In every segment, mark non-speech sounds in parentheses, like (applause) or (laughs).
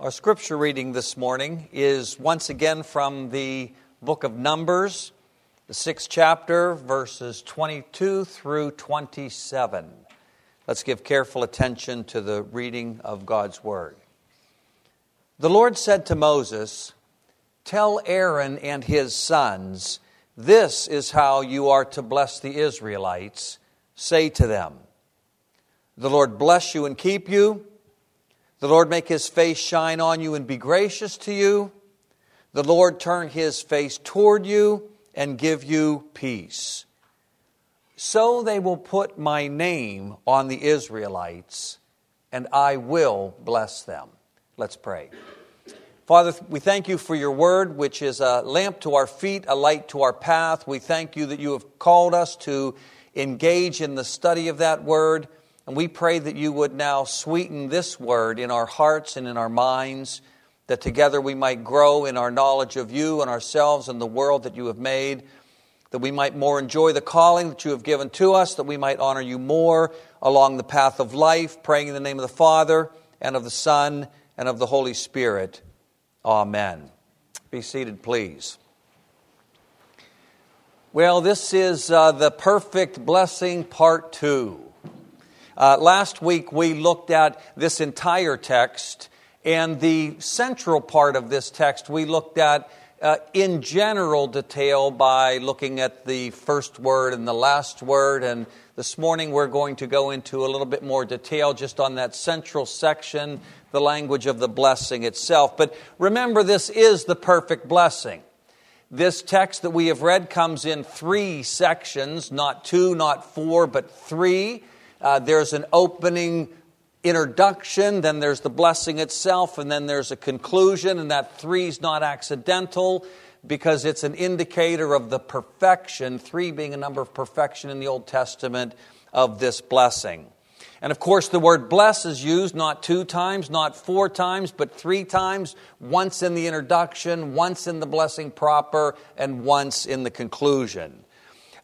Our scripture reading this morning is once again from the book of Numbers, the sixth chapter, verses 22 through 27. Let's give careful attention to the reading of God's word. The Lord said to Moses, Tell Aaron and his sons, this is how you are to bless the Israelites. Say to them, The Lord bless you and keep you. The Lord make his face shine on you and be gracious to you. The Lord turn his face toward you and give you peace. So they will put my name on the Israelites, and I will bless them. Let's pray. Father, we thank you for your word, which is a lamp to our feet, a light to our path. We thank you that you have called us to engage in the study of that word. And we pray that you would now sweeten this word in our hearts and in our minds, that together we might grow in our knowledge of you and ourselves and the world that you have made, that we might more enjoy the calling that you have given to us, that we might honor you more along the path of life, praying in the name of the Father and of the Son and of the Holy Spirit. Amen. Be seated, please. Well, this is uh, the perfect blessing, part two. Uh, last week we looked at this entire text, and the central part of this text we looked at uh, in general detail by looking at the first word and the last word. And this morning we're going to go into a little bit more detail just on that central section, the language of the blessing itself. But remember, this is the perfect blessing. This text that we have read comes in three sections, not two, not four, but three. Uh, there's an opening introduction, then there's the blessing itself, and then there's a conclusion, and that three is not accidental because it's an indicator of the perfection, three being a number of perfection in the Old Testament of this blessing. And of course, the word bless is used not two times, not four times, but three times once in the introduction, once in the blessing proper, and once in the conclusion.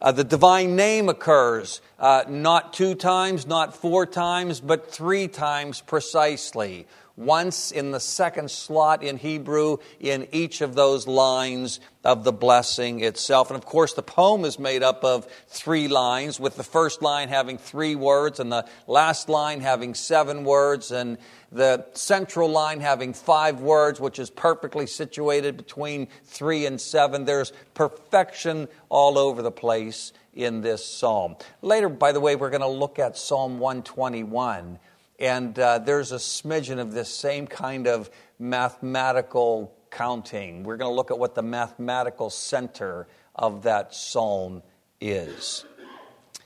Uh, the divine name occurs uh, not two times, not four times, but three times precisely. Once in the second slot in Hebrew in each of those lines of the blessing itself. And of course, the poem is made up of three lines, with the first line having three words and the last line having seven words. And the central line having five words, which is perfectly situated between three and seven. There's perfection all over the place in this psalm. Later, by the way, we're going to look at Psalm 121, and uh, there's a smidgen of this same kind of mathematical counting. We're going to look at what the mathematical center of that psalm is.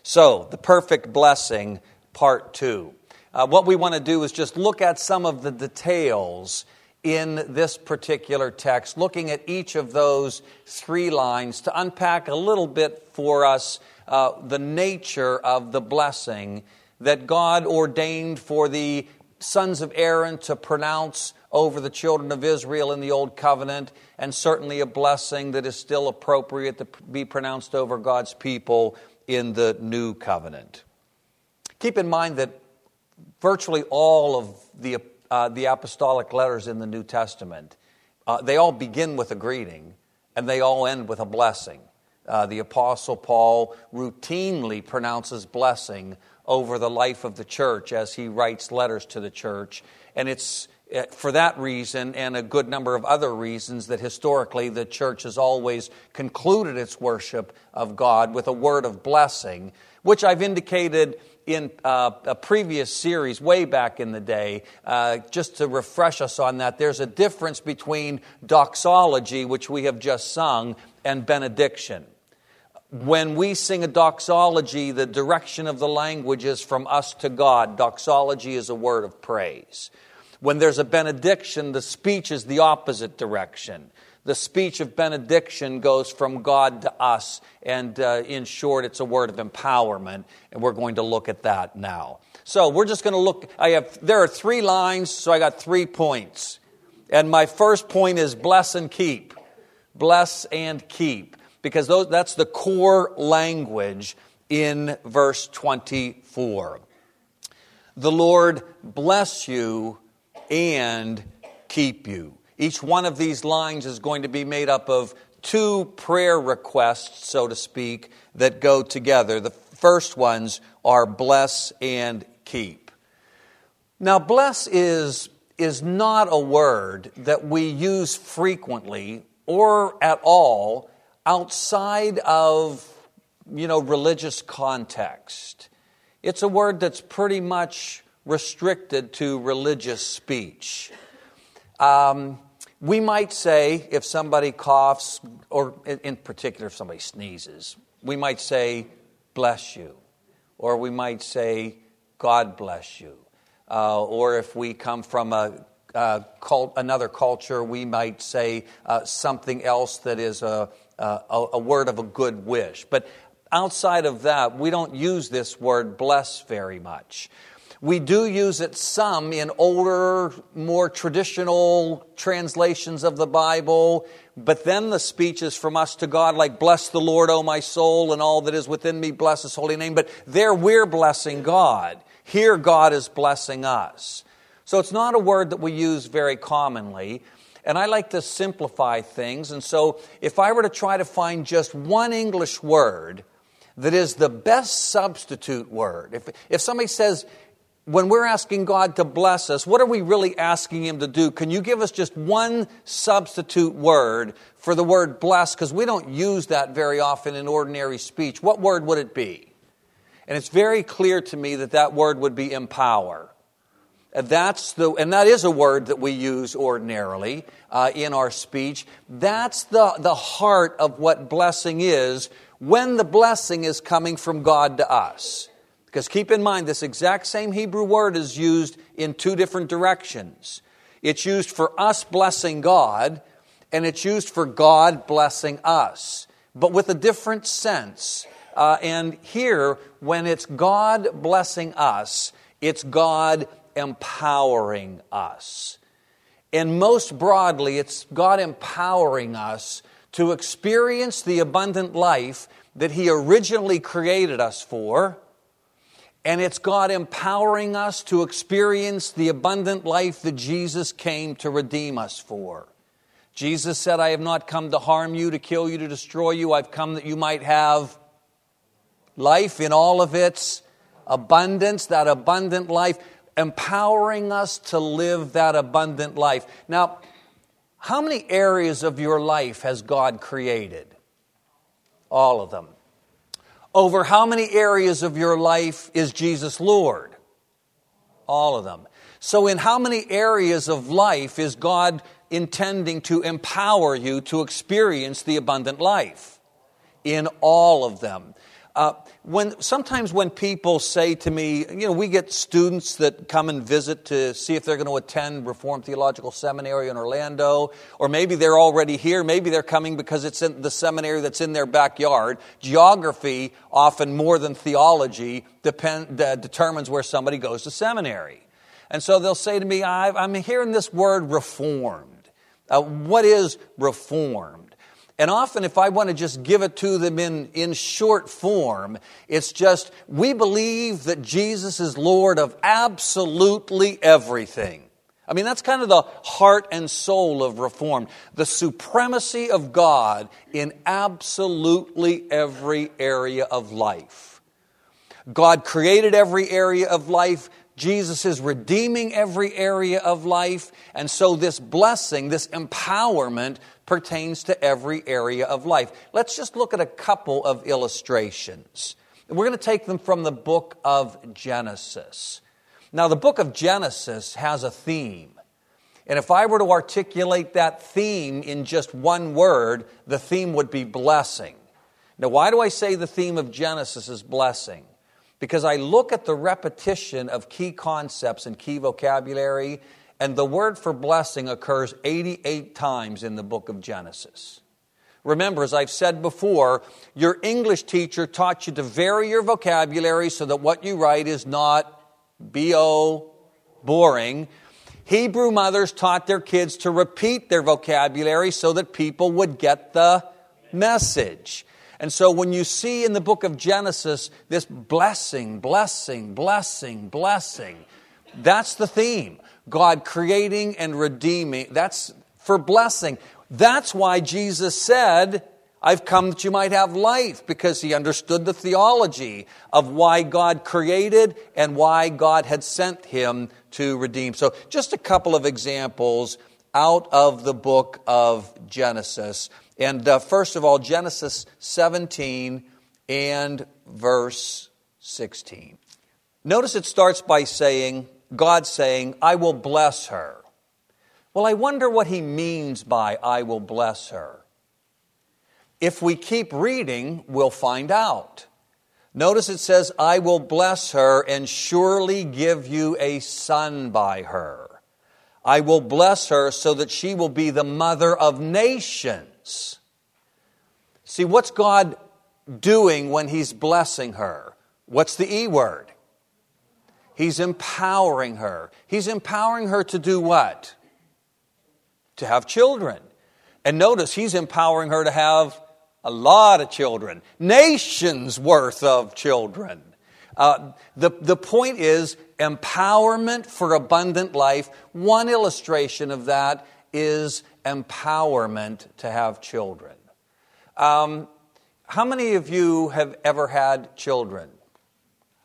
So, the perfect blessing, part two. Uh, what we want to do is just look at some of the details in this particular text, looking at each of those three lines to unpack a little bit for us uh, the nature of the blessing that God ordained for the sons of Aaron to pronounce over the children of Israel in the Old Covenant, and certainly a blessing that is still appropriate to be pronounced over God's people in the New Covenant. Keep in mind that virtually all of the, uh, the apostolic letters in the New Testament, uh, they all begin with a greeting and they all end with a blessing. Uh, the Apostle Paul routinely pronounces blessing over the life of the church as he writes letters to the church. And it's uh, for that reason and a good number of other reasons that historically the church has always concluded its worship of God with a word of blessing, which I've indicated in uh, a previous series way back in the day, uh, just to refresh us on that, there's a difference between doxology, which we have just sung, and benediction. When we sing a doxology, the direction of the language is from us to God. Doxology is a word of praise. When there's a benediction, the speech is the opposite direction. The speech of benediction goes from God to us, and uh, in short, it's a word of empowerment, and we're going to look at that now. So we're just going to look. I have there are three lines, so I got three points, and my first point is bless and keep, bless and keep, because those, that's the core language in verse twenty-four. The Lord bless you and keep you. Each one of these lines is going to be made up of two prayer requests, so to speak, that go together. The first ones are bless and keep. Now, bless is, is not a word that we use frequently or at all outside of you know religious context. It's a word that's pretty much restricted to religious speech. Um, we might say, if somebody coughs, or in particular, if somebody sneezes, we might say, bless you. Or we might say, God bless you. Uh, or if we come from a, a cult, another culture, we might say uh, something else that is a, Uh, a, a word of a good wish. But outside of that, we don't use this word bless very much. We do use it some in older, more traditional translations of the Bible, but then the speech is from us to God, like, Bless the Lord, O my soul, and all that is within me, bless his holy name. But there we're blessing God. Here God is blessing us. So it's not a word that we use very commonly. And I like to simplify things. And so if I were to try to find just one English word that is the best substitute word, if, if somebody says, when we're asking God to bless us, what are we really asking Him to do? Can you give us just one substitute word for the word bless? Because we don't use that very often in ordinary speech. What word would it be? And it's very clear to me that that word would be empower. That's the, and that is a word that we use ordinarily uh, in our speech. That's the, the heart of what blessing is when the blessing is coming from God to us. Because keep in mind, this exact same Hebrew word is used in two different directions. It's used for us blessing God, and it's used for God blessing us, but with a different sense. Uh, and here, when it's God blessing us, it's God empowering us. And most broadly, it's God empowering us to experience the abundant life that He originally created us for and it's God empowering us to experience the abundant life that Jesus came to redeem us for. Jesus said, I have not come to harm you, to kill you, to destroy you. I've come that you might have life in all of its abundance, that abundant life, empowering us to live that abundant life. Now, how many areas of your life has God created? All of them. Over how many areas of your life is Jesus Lord? All of them. So, in how many areas of life is God intending to empower you to experience the abundant life? In all of them. Uh, when sometimes when people say to me, you know, we get students that come and visit to see if they're going to attend Reformed Theological Seminary in Orlando, or maybe they're already here, maybe they're coming because it's in the seminary that's in their backyard. Geography, often more than theology, depend, uh, determines where somebody goes to seminary. And so they'll say to me, I'm hearing this word reformed. Uh, what is reformed? And often, if I want to just give it to them in, in short form, it's just we believe that Jesus is Lord of absolutely everything. I mean, that's kind of the heart and soul of Reform the supremacy of God in absolutely every area of life. God created every area of life. Jesus is redeeming every area of life. And so, this blessing, this empowerment, pertains to every area of life. Let's just look at a couple of illustrations. We're going to take them from the book of Genesis. Now, the book of Genesis has a theme. And if I were to articulate that theme in just one word, the theme would be blessing. Now, why do I say the theme of Genesis is blessing? Because I look at the repetition of key concepts and key vocabulary and the word for blessing occurs 88 times in the book of Genesis. Remember, as I've said before, your English teacher taught you to vary your vocabulary so that what you write is not B-O, boring. Hebrew mothers taught their kids to repeat their vocabulary so that people would get the message. And so when you see in the book of Genesis this blessing, blessing, blessing, blessing, that's the theme. God creating and redeeming. That's for blessing. That's why Jesus said, I've come that you might have life, because he understood the theology of why God created and why God had sent him to redeem. So, just a couple of examples out of the book of Genesis. And uh, first of all, Genesis 17 and verse 16. Notice it starts by saying, God saying, I will bless her. Well, I wonder what he means by I will bless her. If we keep reading, we'll find out. Notice it says, I will bless her and surely give you a son by her. I will bless her so that she will be the mother of nations. See, what's God doing when He's blessing her? What's the E word? He's empowering her. He's empowering her to do what? To have children. And notice, He's empowering her to have a lot of children, nations worth of children. Uh, the, the point is empowerment for abundant life. One illustration of that is empowerment to have children. Um, how many of you have ever had children?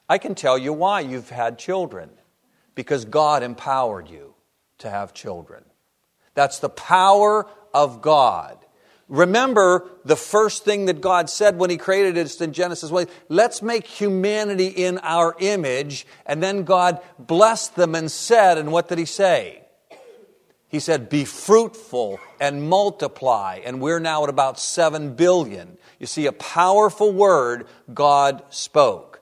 I can tell you why you've had children. Because God empowered you to have children. That's the power of God. Remember the first thing that God said when He created it in Genesis 1 let's make humanity in our image. And then God blessed them and said, and what did He say? He said, Be fruitful and multiply. And we're now at about 7 billion. You see, a powerful word God spoke.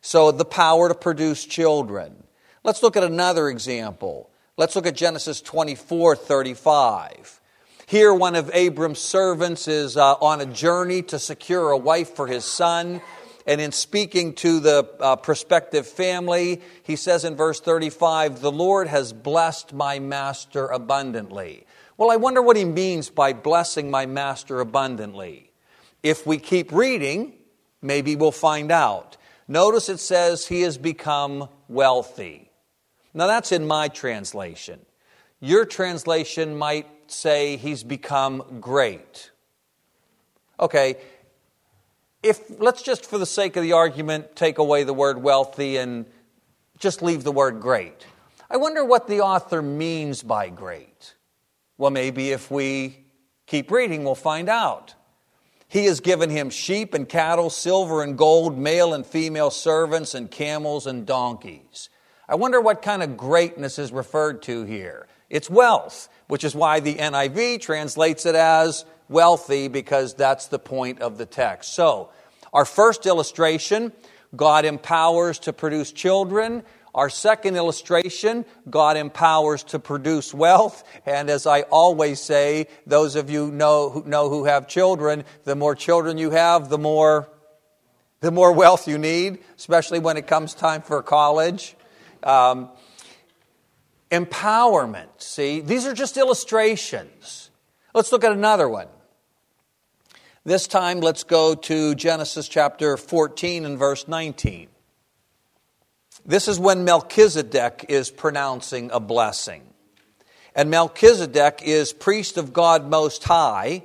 So, the power to produce children. Let's look at another example. Let's look at Genesis 24 35. Here, one of Abram's servants is uh, on a journey to secure a wife for his son. And in speaking to the uh, prospective family, he says in verse 35, The Lord has blessed my master abundantly. Well, I wonder what he means by blessing my master abundantly. If we keep reading, maybe we'll find out. Notice it says he has become wealthy. Now, that's in my translation. Your translation might say he's become great. Okay, if let's just for the sake of the argument take away the word wealthy and just leave the word great. I wonder what the author means by great. Well, maybe if we keep reading, we'll find out. He has given him sheep and cattle, silver and gold, male and female servants, and camels and donkeys. I wonder what kind of greatness is referred to here. It's wealth which is why the NIV translates it as wealthy, because that's the point of the text. So, our first illustration, God empowers to produce children. Our second illustration, God empowers to produce wealth. And as I always say, those of you know who, know who have children, the more children you have, the more, the more wealth you need, especially when it comes time for college. Um, Empowerment. See, these are just illustrations. Let's look at another one. This time, let's go to Genesis chapter 14 and verse 19. This is when Melchizedek is pronouncing a blessing. And Melchizedek is priest of God Most High,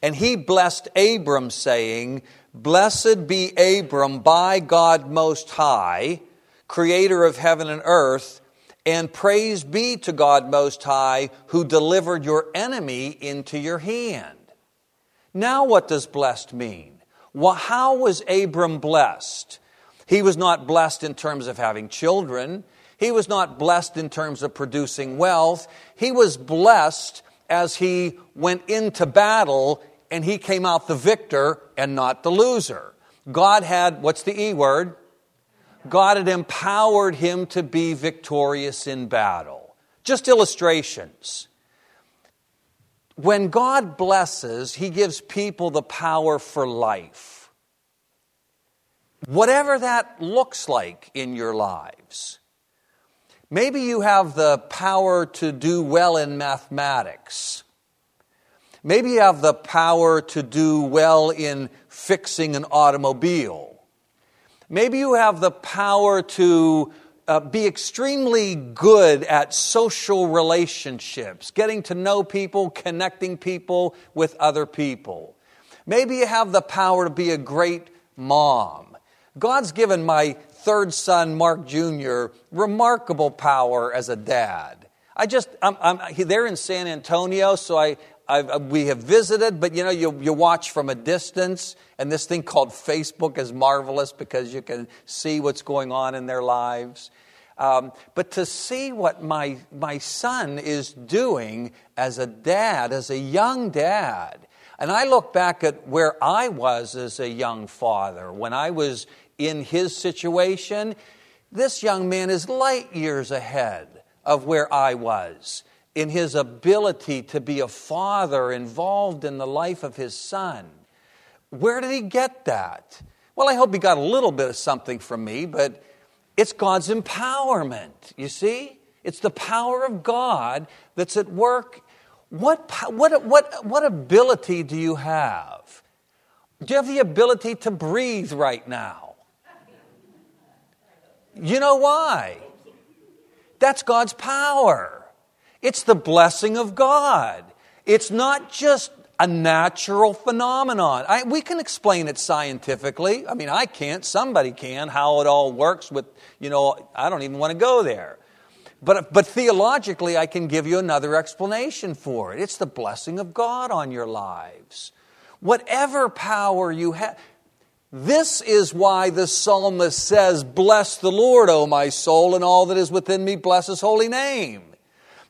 and he blessed Abram, saying, Blessed be Abram by God Most High, creator of heaven and earth and praise be to God Most High, who delivered your enemy into your hand. Now, what does blessed mean? Well, how was Abram blessed? He was not blessed in terms of having children. He was not blessed in terms of producing wealth. He was blessed as he went into battle and he came out the victor and not the loser. God had, what's the E word? God had empowered him to be victorious in battle. Just illustrations. When God blesses, he gives people the power for life. Whatever that looks like in your lives. Maybe you have the power to do well in mathematics. Maybe you have the power to do well in fixing an automobile. Maybe you have the power to uh, be extremely good at social relationships, getting to know people, connecting people with other people. Maybe you have the power to be a great mom. God's given my third son, Mark Jr., remarkable power as a dad. I just, I'm, I'm, they're in San Antonio, so I, I've, uh, we have visited, but you know, you, you watch from a distance, and this thing called Facebook is marvelous because you can see what's going on in their lives. Um, but to see what my, my son is doing as a dad, as a young dad, and I look back at where I was as a young father, when I was in his situation, this young man is light years ahead of where I was in his ability to be a father involved in the life of his son. Where did he get that? Well, I hope he got a little bit of something from me, but it's God's empowerment, you see? It's the power of God that's at work. What, what, what, what ability do you have? Do you have the ability to breathe right now? You know why? That's God's power. It's the blessing of God. It's not just a natural phenomenon. I, we can explain it scientifically. I mean, I can't, somebody can, how it all works with, you know, I don't even want to go there. But, but theologically, I can give you another explanation for it. It's the blessing of God on your lives. Whatever power you have, this is why the psalmist says, Bless the Lord, O my soul, and all that is within me, bless his holy name.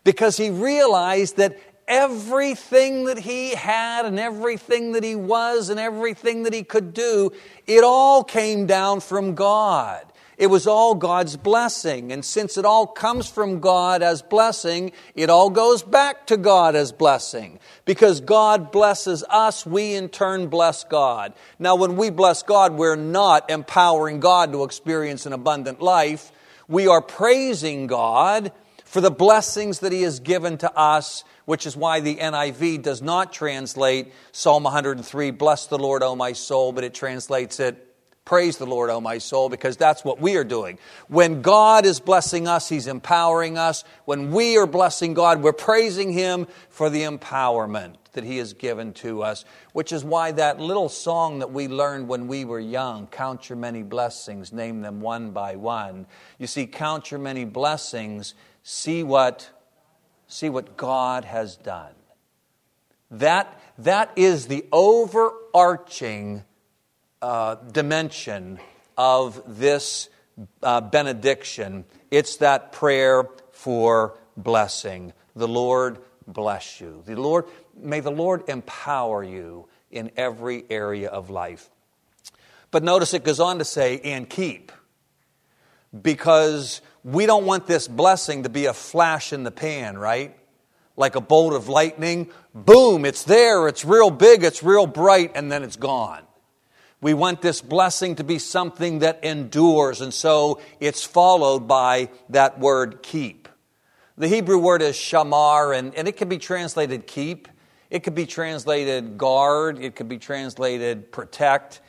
Because he realized that everything that he had and everything that he was and everything that he could do, it all came down from God. It was all God's blessing. And since it all comes from God as blessing, it all goes back to God as blessing. Because God blesses us, we in turn bless God. Now, when we bless God, we're not empowering God to experience an abundant life. We are praising God for the blessings that He has given to us which is why the NIV does not translate Psalm 103, bless the Lord, O my soul, but it translates it, praise the Lord, O my soul, because that's what we are doing. When God is blessing us, He's empowering us. When we are blessing God, we're praising Him for the empowerment that He has given to us, which is why that little song that we learned when we were young, Count Your Many Blessings, name them one by one. You see, count your many blessings, see what see what God has done. That, that is the overarching uh, dimension of this uh, benediction. It's that prayer for blessing. The Lord bless you. The Lord, may the Lord empower you in every area of life. But notice it goes on to say, and keep. Because we don't want this blessing to be a flash in the pan, right? Like a bolt of lightning. Boom, it's there, it's real big, it's real bright, and then it's gone. We want this blessing to be something that endures, and so it's followed by that word keep. The Hebrew word is shamar, and, and it can be translated keep. It could be translated guard. It could be translated protect.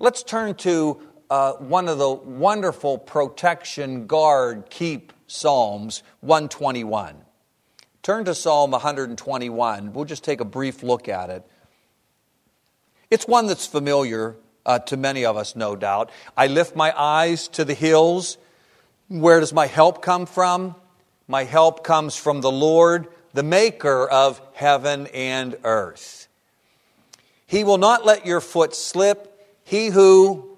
Let's turn to uh, one of the wonderful protection, guard, keep Psalms 121. Turn to Psalm 121. We'll just take a brief look at it. It's one that's familiar uh, to many of us, no doubt. I lift my eyes to the hills. Where does my help come from? My help comes from the Lord, the maker of heaven and earth. He will not let your foot slip. He who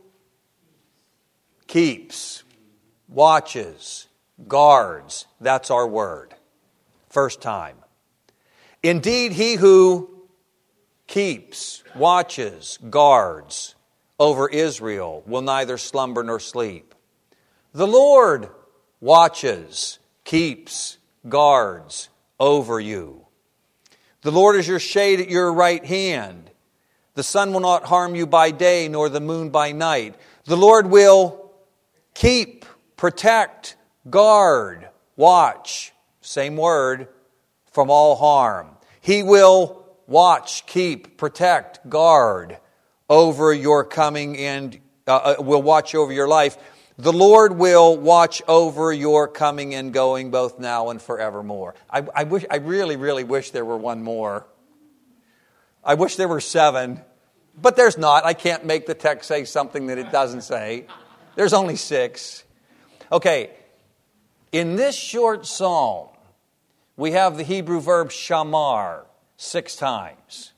keeps, watches, guards. That's our word. First time. Indeed, he who keeps, watches, guards over Israel will neither slumber nor sleep. The Lord watches, keeps, guards over you. The Lord is your shade at your right hand. The sun will not harm you by day, nor the moon by night. The Lord will keep, protect, guard, watch, same word, from all harm. He will watch, keep, protect, guard over your coming and uh, uh, will watch over your life. The Lord will watch over your coming and going both now and forevermore. I, I, wish, I really, really wish there were one more. I wish there were seven, but there's not. I can't make the text say something that it doesn't say. There's only six. Okay, in this short psalm, we have the Hebrew verb shamar six times.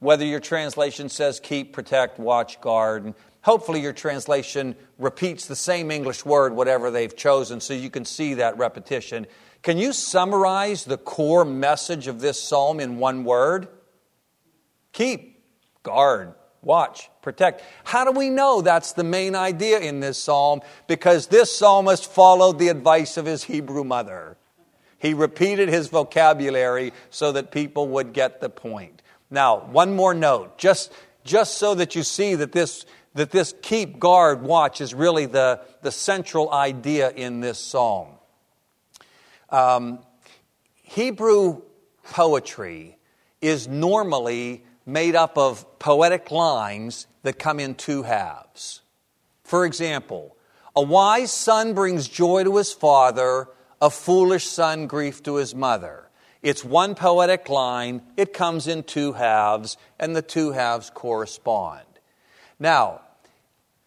Whether your translation says keep, protect, watch, guard, and hopefully your translation repeats the same English word, whatever they've chosen, so you can see that repetition. Can you summarize the core message of this psalm in one word? Keep, guard, watch, protect. How do we know that's the main idea in this psalm? Because this psalmist followed the advice of his Hebrew mother. He repeated his vocabulary so that people would get the point. Now, one more note, just, just so that you see that this, that this keep, guard, watch is really the, the central idea in this psalm. Um, Hebrew poetry is normally made up of poetic lines that come in two halves. For example, a wise son brings joy to his father, a foolish son grief to his mother. It's one poetic line, it comes in two halves, and the two halves correspond. Now,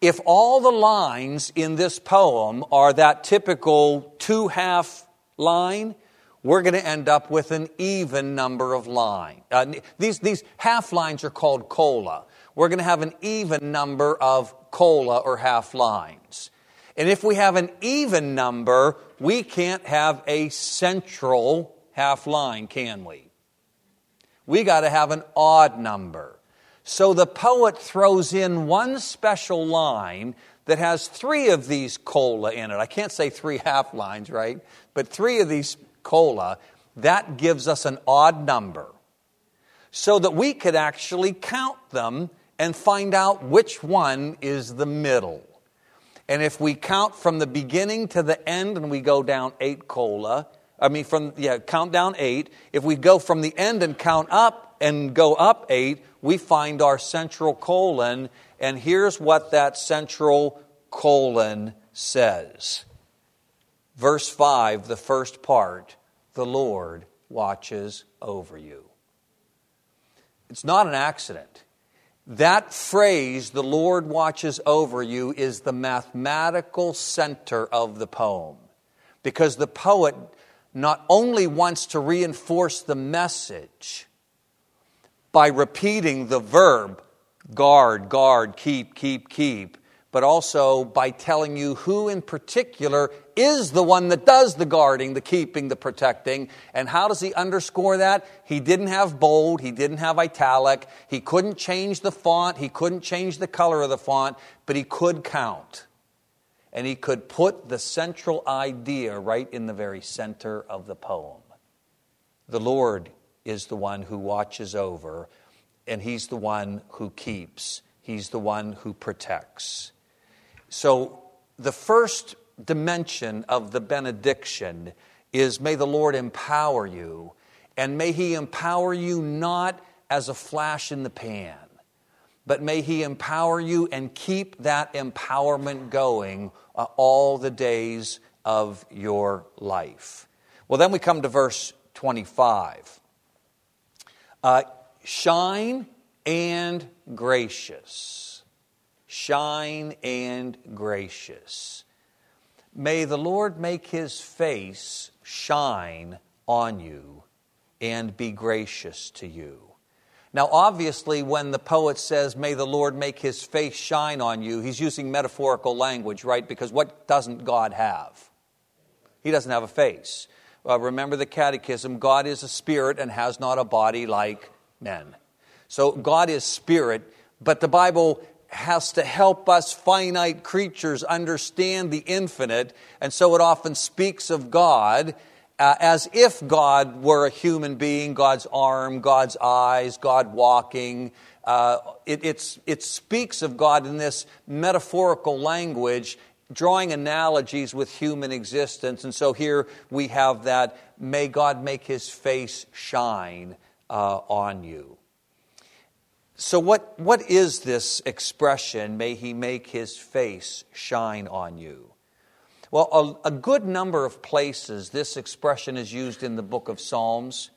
if all the lines in this poem are that typical two half line, we're going to end up with an even number of lines. Uh, these, these half lines are called cola. We're going to have an even number of cola or half lines. And if we have an even number, we can't have a central half line, can we? We got to have an odd number. So the poet throws in one special line that has three of these cola in it. I can't say three half lines, right? But three of these cola. That gives us an odd number so that we could actually count them and find out which one is the middle. And if we count from the beginning to the end and we go down eight cola, I mean, from, yeah, count down eight. If we go from the end and count up and go up eight, we find our central colon. And here's what that central colon says. Verse 5, the first part the Lord watches over you. It's not an accident. That phrase, the Lord watches over you, is the mathematical center of the poem. Because the poet not only wants to reinforce the message by repeating the verb guard, guard, keep, keep, keep, but also by telling you who in particular is the one that does the guarding, the keeping, the protecting. And how does he underscore that? He didn't have bold, he didn't have italic, he couldn't change the font, he couldn't change the color of the font, but he could count. And he could put the central idea right in the very center of the poem. The Lord is the one who watches over, and he's the one who keeps, he's the one who protects. So, the first dimension of the benediction is may the Lord empower you, and may He empower you not as a flash in the pan, but may He empower you and keep that empowerment going uh, all the days of your life. Well, then we come to verse 25. Uh, shine and gracious shine and gracious. May the Lord make his face shine on you and be gracious to you. Now, obviously, when the poet says, May the Lord make his face shine on you, he's using metaphorical language, right? Because what doesn't God have? He doesn't have a face. Uh, remember the catechism God is a spirit and has not a body like men. So, God is spirit, but the Bible has to help us finite creatures understand the infinite, and so it often speaks of God uh, as if God were a human being, God's arm, God's eyes, God walking. Uh, it, it speaks of God in this metaphorical language, drawing analogies with human existence. And so here we have that may God make his face shine uh, on you. So, what, what is this expression, may he make his face shine on you? Well, a, a, good number of places this expression is used in the book of Psalms.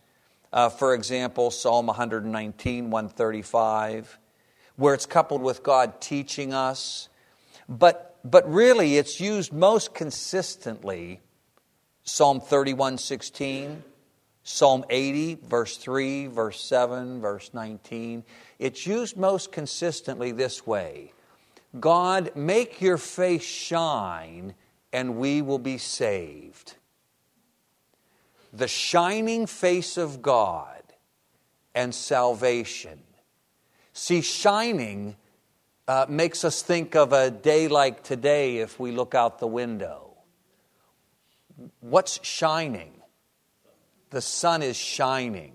Uh, for example, Psalm 119, 135, where it's coupled with God teaching us. But, but really, it's used most consistently Psalm 31, 16, Psalm 80, verse 3, verse 7, verse 19. It's used most consistently this way God, make your face shine and we will be saved. The shining face of God and salvation. See, shining uh, makes us think of a day like today if we look out the window. What's shining? The sun is shining.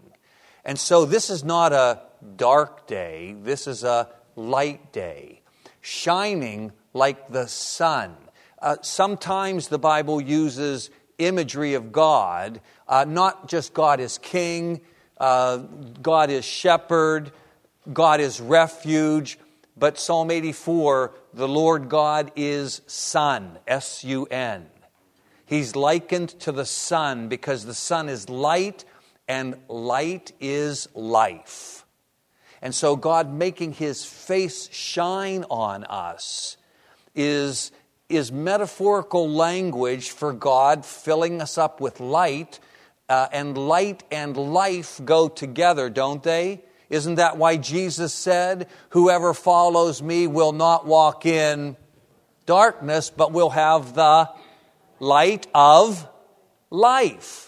And so this is not a dark day, this is a light day, shining like the sun. Uh, sometimes the Bible uses imagery of God, uh, not just God is king, uh, God is shepherd, God is refuge, but Psalm 84, the Lord God is sun, S U N. He's likened to the sun because the sun is light and light is life. And so, God making his face shine on us is is metaphorical language for God filling us up with light, uh, and light and life go together, don't they? Isn't that why Jesus said, Whoever follows me will not walk in darkness, but will have the light of life?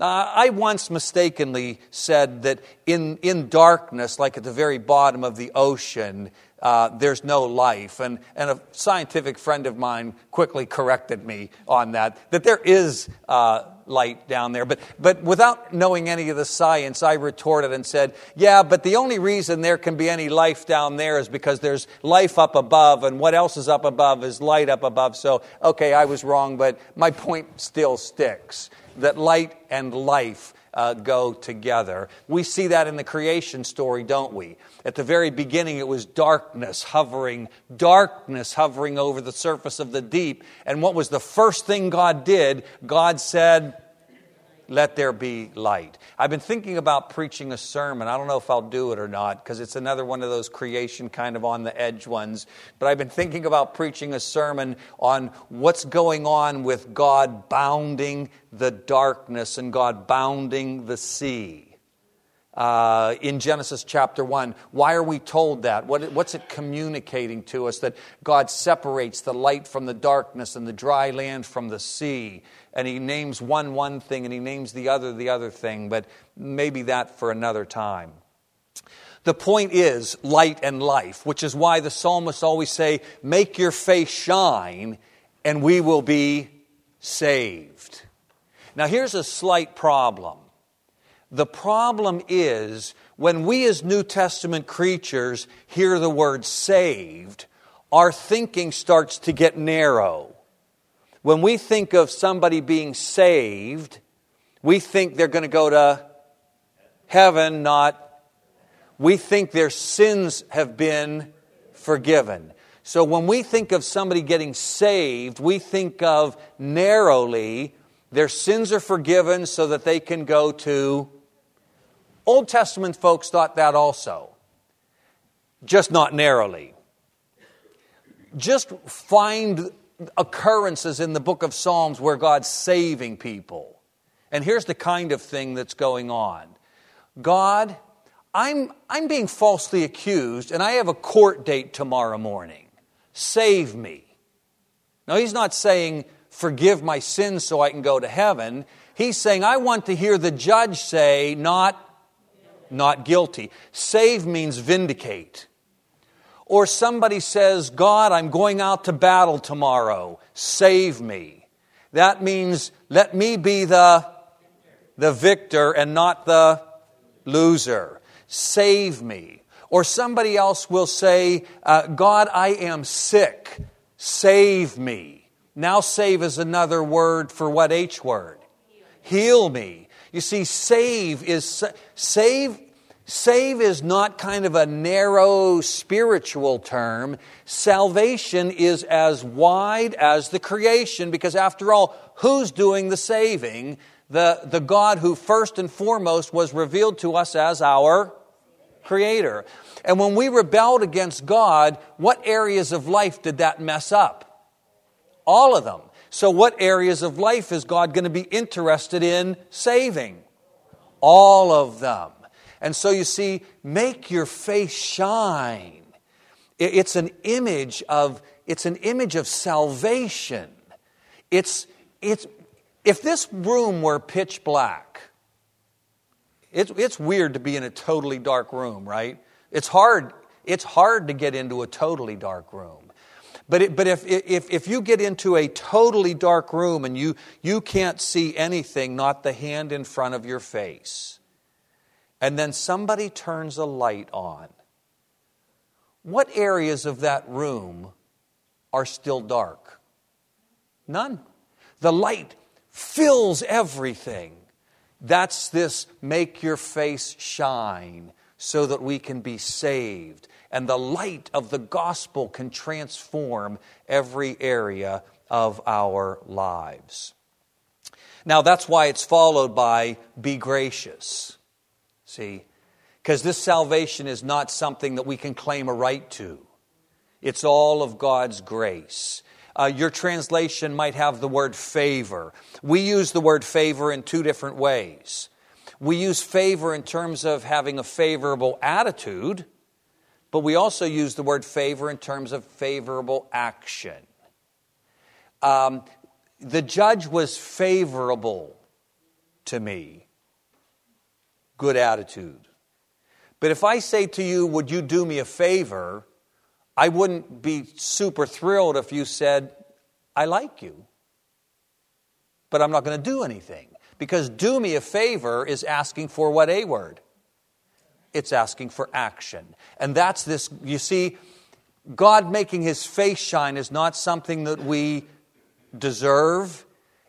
Uh, I once mistakenly said that in, in darkness, like at the very bottom of the ocean, uh, there's no life. And, and a scientific friend of mine quickly corrected me on that, that there is uh, light down there. But, but without knowing any of the science, I retorted and said, yeah, but the only reason there can be any life down there is because there's life up above, and what else is up above is light up above. So, okay, I was wrong, but my point still sticks that light and life uh, go together. We see that in the creation story, don't we? At the very beginning, it was darkness hovering, darkness hovering over the surface of the deep. And what was the first thing God did? God said, let there be light. I've been thinking about preaching a sermon. I don't know if I'll do it or not because it's another one of those creation kind of on the edge ones. But I've been thinking about preaching a sermon on what's going on with God bounding the darkness and God bounding the sea. Uh, in Genesis chapter 1. Why are we told that? What, what's it communicating to us? That God separates the light from the darkness and the dry land from the sea and he names one one thing and he names the other the other thing, but maybe that for another time. The point is light and life, which is why the psalmists always say, Make your face shine, and we will be saved. Now, here's a slight problem. The problem is when we, as New Testament creatures, hear the word saved, our thinking starts to get narrow. When we think of somebody being saved, we think they're going to go to heaven, not. We think their sins have been forgiven. So when we think of somebody getting saved, we think of narrowly their sins are forgiven so that they can go to. Old Testament folks thought that also, just not narrowly. Just find occurrences in the book of Psalms where God's saving people. And here's the kind of thing that's going on God, I'm, I'm being falsely accused, and I have a court date tomorrow morning. Save me. Now, he's not saying, forgive my sins so I can go to heaven. He's saying, I want to hear the judge say, not, not guilty. Save means vindicate. Or somebody says, God, I'm going out to battle tomorrow. Save me. That means let me be the, the victor and not the loser. Save me. Or somebody else will say, uh, God, I am sick. Save me. Now, save is another word for what H word? Heal me. You see, save is save Save is not kind of a narrow spiritual term. Salvation is as wide as the creation because, after all, who's doing the saving? The, the God who first and foremost was revealed to us as our Creator. And when we rebelled against God, what areas of life did that mess up? All of them. So, what areas of life is God going to be interested in saving? All of them. And so you see, make your face shine. It's an image of, it's an image of salvation. It's, it's, if this room were pitch black, it's, it's weird to be in a totally dark room, right? It's hard, it's hard to get into a totally dark room. But, it, but if, if, if you get into a totally dark room and you, you can't see anything, not the hand in front of your face, and then somebody turns a light on, what areas of that room are still dark? None. The light fills everything. That's this make your face shine so that we can be saved. And the light of the gospel can transform every area of our lives. Now, that's why it's followed by be gracious. See? Because this salvation is not something that we can claim a right to, it's all of God's grace. Uh, your translation might have the word favor. We use the word favor in two different ways. We use favor in terms of having a favorable attitude, but we also use the word favor in terms of favorable action. Um, the judge was favorable to me good attitude. But if I say to you, Would you do me a favor? I wouldn't be super thrilled if you said, I like you. But I'm not going to do anything. Because do me a favor is asking for what A word? It's asking for action. And that's this, you see, God making his face shine is not something that we deserve.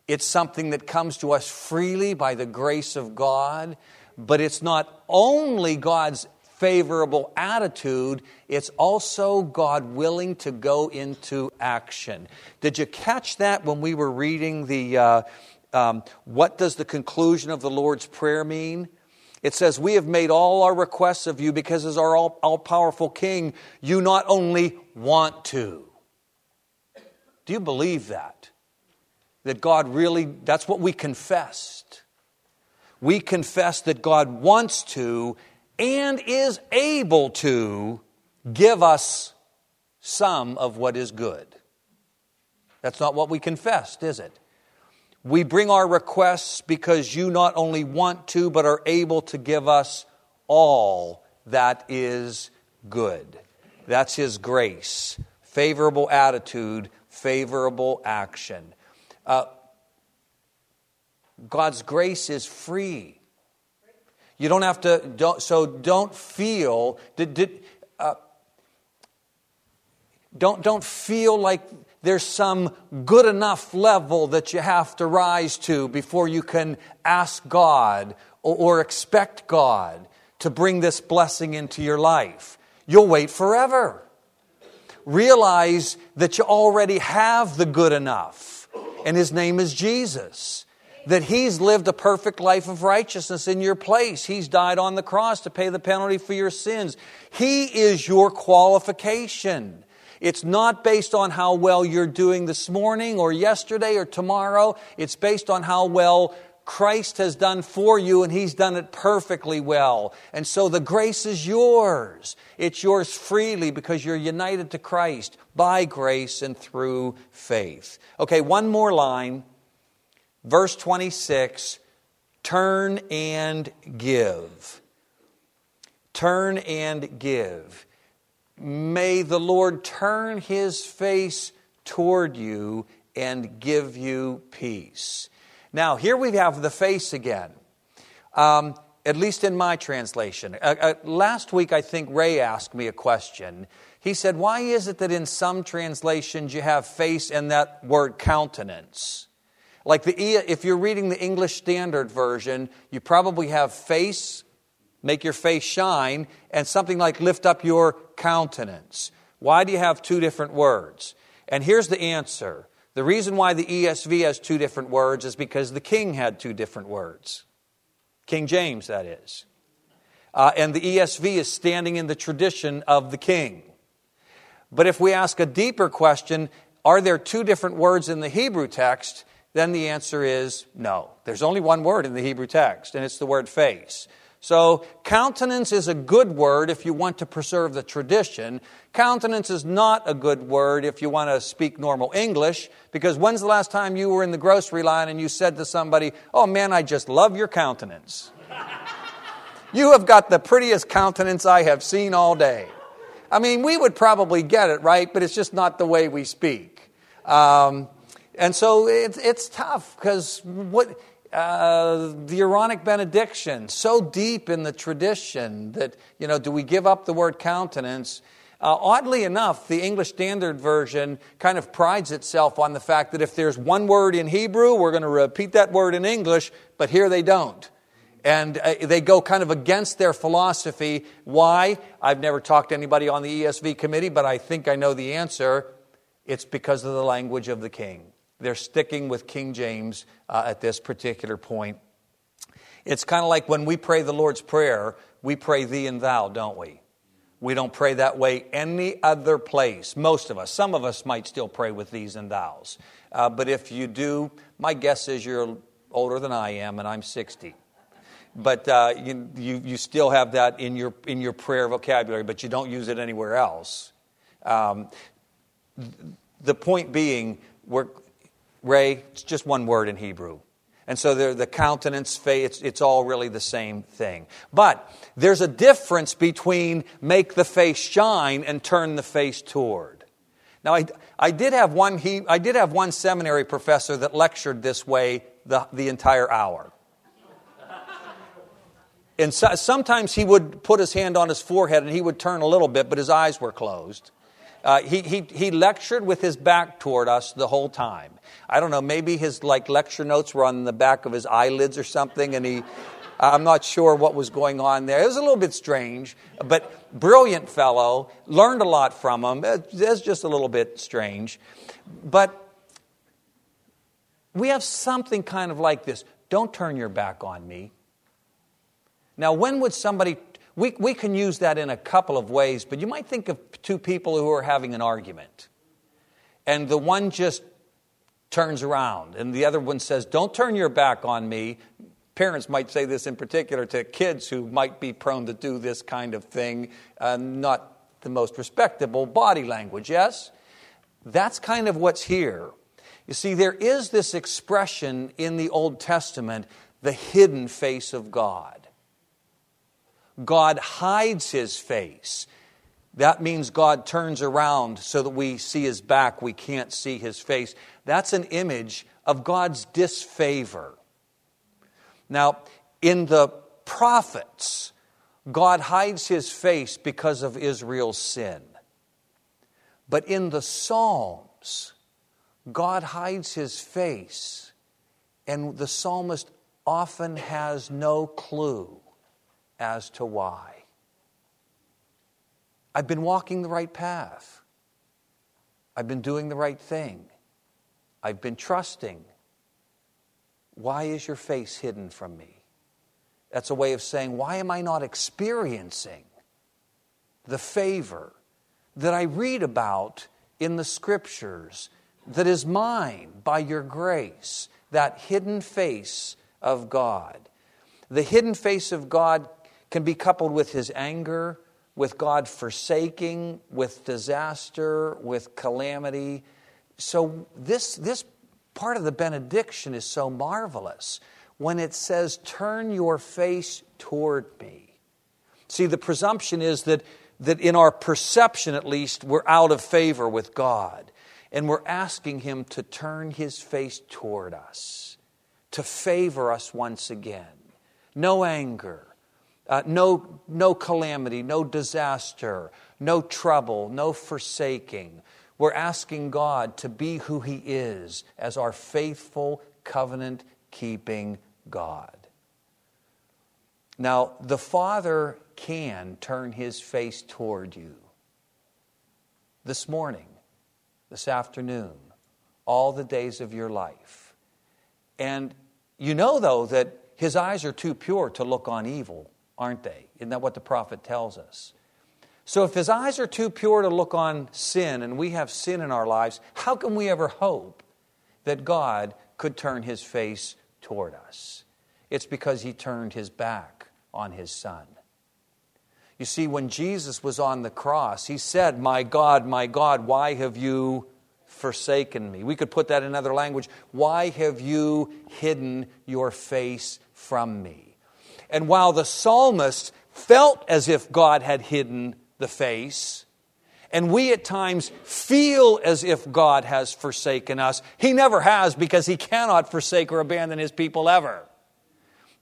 It's something that comes to us freely by the grace of God. But it's not only God's favorable attitude, it's also God willing to go into action. Did you catch that when we were reading the uh, um, what does the conclusion of the Lord's Prayer mean? It says, We have made all our requests of you because, as our all powerful King, you not only want to. Do you believe that? That God really, that's what we confessed we confess that God wants to and is able to give us some of what is good. That's not what we confessed, is it? We bring our requests because you not only want to, but are able to give us all that is good. That's His grace. Favorable attitude, favorable action. Uh, God's grace is free. You don't have to, don't, so don't feel, did, did, uh, don't, don't feel like there's some good enough level that you have to rise to before you can ask God or, expect God to bring this blessing into your life. You'll wait forever. Realize that you already have the good enough, and His name is Jesus that He's lived a perfect life of righteousness in your place. He's died on the cross to pay the penalty for your sins. He is your qualification. It's not based on how well you're doing this morning or yesterday or tomorrow. It's based on how well Christ has done for you and He's done it perfectly well. And so the grace is yours. It's yours freely because you're united to Christ by grace and through faith. Okay, one more line Verse 26 Turn and give. Turn and give. May the Lord turn his face toward you and give you peace. Now, here we have the face again. Um, at least in my translation. Uh, uh, last week, I think Ray asked me a question. He said, Why is it that in some translations you have face and that word countenance? Like the if you're reading the English Standard Version, you probably have face make your face shine, and something like lift up your countenance. Why do you have two different words? And here's the answer. The reason why the ESV has two different words is because the king had two different words. King James, that is. Uh, and the ESV is standing in the tradition of the king. But if we ask a deeper question, are there two different words in the Hebrew text? Then the answer is no. There's only one word in the Hebrew text, and it's the word face. So, countenance is a good word if you want to preserve the tradition. Countenance is not a good word if you want to speak normal English, because when's the last time you were in the grocery line and you said to somebody, Oh man, I just love your countenance? (laughs) you have got the prettiest countenance I have seen all day. I mean, we would probably get it, right? But it's just not the way we speak. Um, and so it's, it's tough because what the Aaronic benediction, so deep in the tradition that, you know, do we give up the word countenance? Uh, oddly enough, the English Standard Version kind of prides itself on the fact that if there's one word in Hebrew, we're going to repeat that word in English, but here they don't. And uh, they go kind of against their philosophy. Why? I've never talked to anybody on the ESV committee, but I think I know the answer. It's because of the language of the king. They're sticking with King James uh, at this particular point. It's kind of like when we pray the Lord's Prayer, we pray thee and thou, don't we? We don't pray that way any other place. Most of us. Some of us might still pray with these and thous. Uh, but if you do, my guess is you're older than I am, and I'm 60. But uh, you, you, you, still have that in your, in your prayer vocabulary, but you don't use it anywhere else. Um, the point being, we're, Ray, it's just one word in Hebrew. And so the countenance, face, it's, it's all really the same thing. But there's a difference between make the face shine and turn the face toward. Now, I, I, did, have one, he, I did have one seminary professor that lectured this way the, the entire hour. And so, sometimes he would put his hand on his forehead and he would turn a little bit, but his eyes were closed. Uh, he, he, he lectured with his back toward us the whole time. I don't know, maybe his like lecture notes were on the back of his eyelids or something, and he, I'm not sure what was going on there. It was a little bit strange, but brilliant fellow, learned a lot from him. It's just a little bit strange. But we have something kind of like this don't turn your back on me. Now, when would somebody we, we can use that in a couple of ways, but you might think of two people who are having an argument. And the one just turns around, and the other one says, Don't turn your back on me. Parents might say this in particular to kids who might be prone to do this kind of thing, uh, not the most respectable body language, yes? That's kind of what's here. You see, there is this expression in the Old Testament, the hidden face of God. God hides his face. That means God turns around so that we see his back, we can't see his face. That's an image of God's disfavor. Now, in the prophets, God hides his face because of Israel's sin. But in the Psalms, God hides his face, and the psalmist often has no clue as to why. I've been walking the right path. I've been doing the right thing. I've been trusting. Why is your face hidden from me? That's a way of saying, why am I not experiencing the favor that I read about in the scriptures that is mine by your grace, that hidden face of God? The hidden face of God can be coupled with his anger, with God forsaking, with disaster, with calamity. So, this, this part of the benediction is so marvelous when it says, Turn your face toward me. See, the presumption is that, that in our perception, at least, we're out of favor with God. And we're asking Him to turn His face toward us, to favor us once again. No anger, uh, no, no calamity, no disaster, no trouble, no forsaking. We're asking God to be who He is as our faithful, covenant keeping God. Now, the Father can turn his face toward you this morning, this afternoon, all the days of your life. And you know, though, that his eyes are too pure to look on evil, aren't they? Isn't that what the prophet tells us? So, if his eyes are too pure to look on sin and we have sin in our lives, how can we ever hope that God could turn his face toward us? It's because he turned his back on his son. You see, when Jesus was on the cross, he said, My God, my God, why have you forsaken me? We could put that in another language. Why have you hidden your face from me? And while the psalmist felt as if God had hidden the face, and we at times feel as if God has forsaken us, He never has because He cannot forsake or abandon His people ever.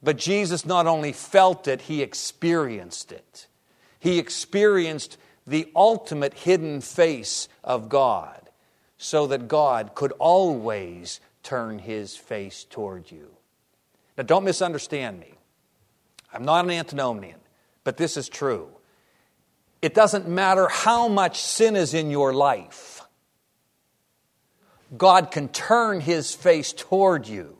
But Jesus not only felt it, He experienced it. He experienced the ultimate hidden face of God so that God could always turn His face toward you. Now, don't misunderstand me. I'm not an antinomian, but this is true. It doesn't matter how much sin is in your life, God can turn his face toward you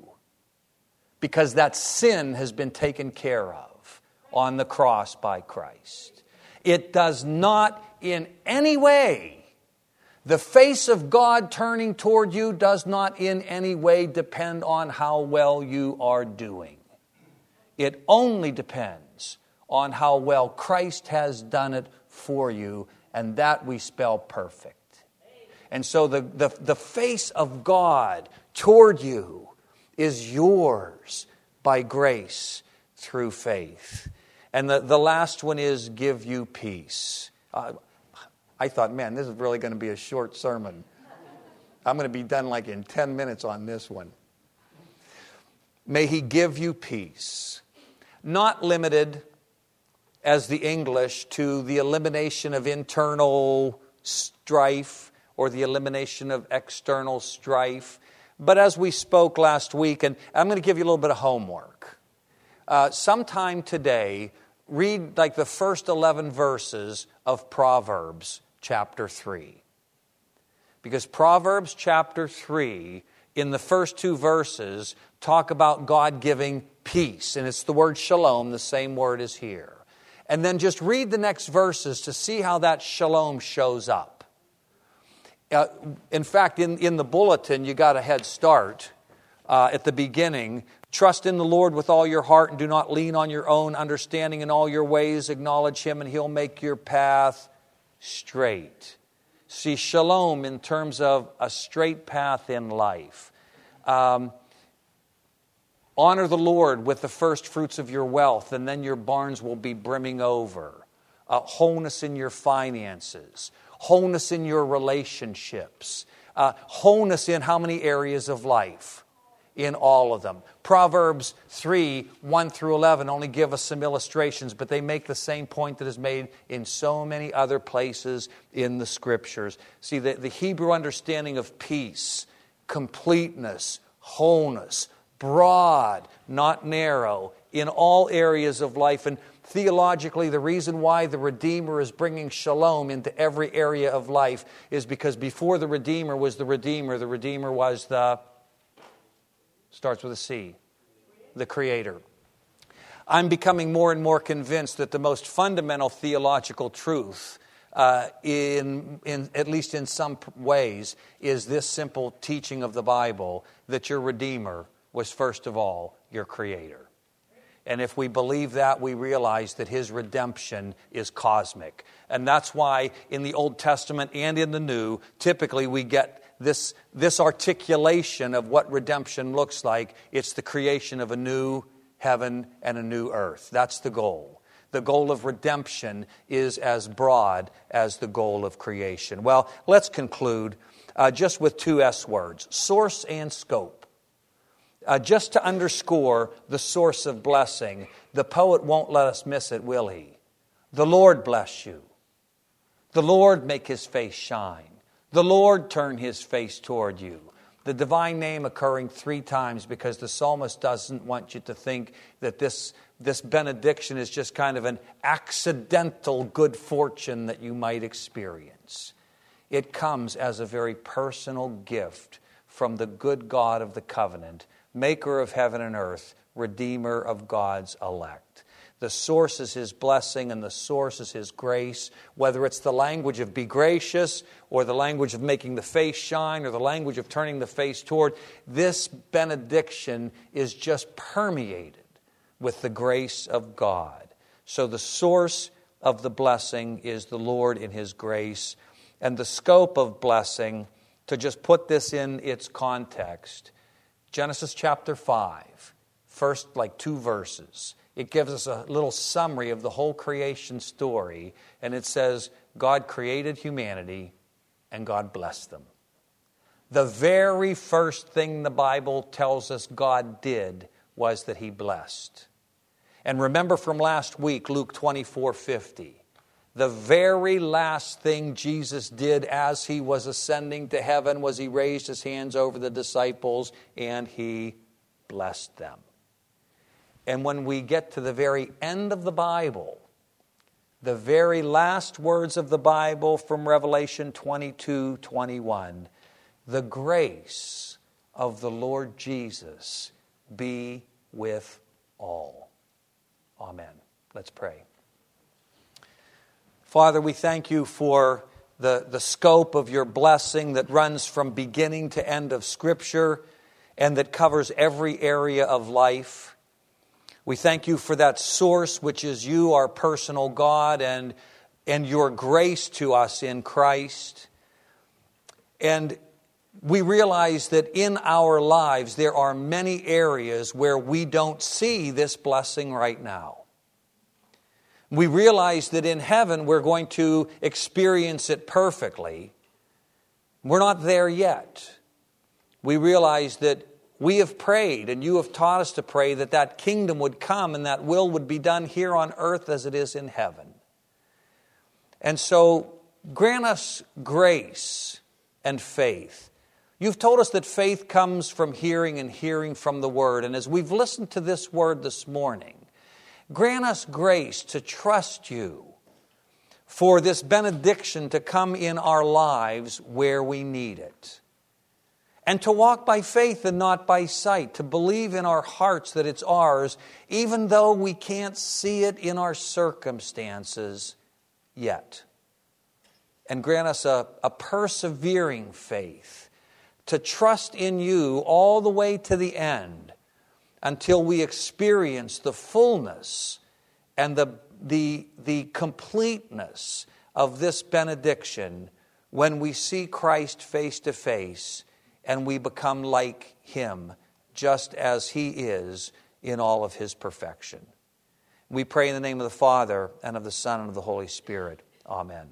because that sin has been taken care of on the cross by Christ. It does not in any way, the face of God turning toward you does not in any way depend on how well you are doing. It only depends on how well Christ has done it for you, and that we spell perfect. And so the, the, the face of God toward you is yours by grace through faith. And the, the last one is give you peace. Uh, I thought, man, this is really going to be a short sermon. I'm going to be done like in 10 minutes on this one. May He give you peace, not limited as the English to the elimination of internal strife or the elimination of external strife. But as we spoke last week, and I'm going to give you a little bit of homework. Uh, sometime today, read like the first 11 verses of Proverbs chapter 3. Because Proverbs chapter 3, in the first two verses, talk about God giving peace. And it's the word shalom, the same word is here and then just read the next verses to see how that shalom shows up. Uh, in fact, in, in the bulletin, you got a head start uh, at the beginning. Trust in the Lord with all your heart and do not lean on your own understanding in all your ways. Acknowledge Him and He'll make your path straight. See, shalom in terms of a straight path in life. Um, Honor the Lord with the first fruits of your wealth, and then your barns will be brimming over. Uh, wholeness in your finances, wholeness in your relationships, uh, wholeness in how many areas of life? In all of them. Proverbs 3 1 through 11 only give us some illustrations, but they make the same point that is made in so many other places in the scriptures. See, the, the Hebrew understanding of peace, completeness, wholeness, broad, not narrow, in all areas of life. And theologically, the reason why the Redeemer is bringing shalom into every area of life is because before the Redeemer was the Redeemer, the Redeemer was the, starts with a C, the Creator. I'm becoming more and more convinced that the most fundamental theological truth, uh, in, in, at least in some ways, is this simple teaching of the Bible that your Redeemer was first of all your Creator. And if we believe that, we realize that His redemption is cosmic. And that's why in the Old Testament and in the New, typically we get this, this articulation of what redemption looks like. It's the creation of a new heaven and a new earth. That's the goal. The goal of redemption is as broad as the goal of creation. Well, let's conclude uh, just with two S words source and scope. Uh, just to underscore the source of blessing, the poet won't let us miss it, will he? The Lord bless you. The Lord make his face shine. The Lord turn his face toward you. The divine name occurring three times because the psalmist doesn't want you to think that this this benediction is just kind of an accidental good fortune that you might experience. It comes as a very personal gift from the good God of the covenant, maker of heaven and earth, redeemer of God's elect. The source is His blessing and the source is His grace, whether it's the language of be gracious or the language of making the face shine or the language of turning the face toward. This benediction is just permeated with the grace of God. So the source of the blessing is the Lord in His grace. And the scope of blessing, to just put this in its context, Genesis chapter 5, first like two verses. It gives us a little summary of the whole creation story, and it says, God created humanity and God blessed them. The very first thing the Bible tells us God did was that He blessed. And remember from last week, Luke 24 50. The very last thing Jesus did as he was ascending to heaven was he raised his hands over the disciples and he blessed them. And when we get to the very end of the Bible, the very last words of the Bible from Revelation 22 21, the grace of the Lord Jesus be with all. Amen. Let's pray. Father, we thank you for the, the scope of your blessing that runs from beginning to end of Scripture and that covers every area of life. We thank you for that source, which is you, our personal God, and, and your grace to us in Christ. And we realize that in our lives there are many areas where we don't see this blessing right now. We realize that in heaven we're going to experience it perfectly. We're not there yet. We realize that we have prayed and you have taught us to pray that that kingdom would come and that will would be done here on earth as it is in heaven. And so grant us grace and faith You've told us that faith comes from hearing and hearing from the Word. And as we've listened to this Word this morning, grant us grace to trust you for this benediction to come in our lives where we need it. And to walk by faith and not by sight, to believe in our hearts that it's ours, even though we can't see it in our circumstances yet. And grant us a, a persevering faith to trust in you all the way to the end until we experience the fullness and the, the, the completeness of this benediction when we see Christ face to face and we become like him just as he is in all of his perfection. We pray in the name of the Father and of the Son and of the Holy Spirit. Amen.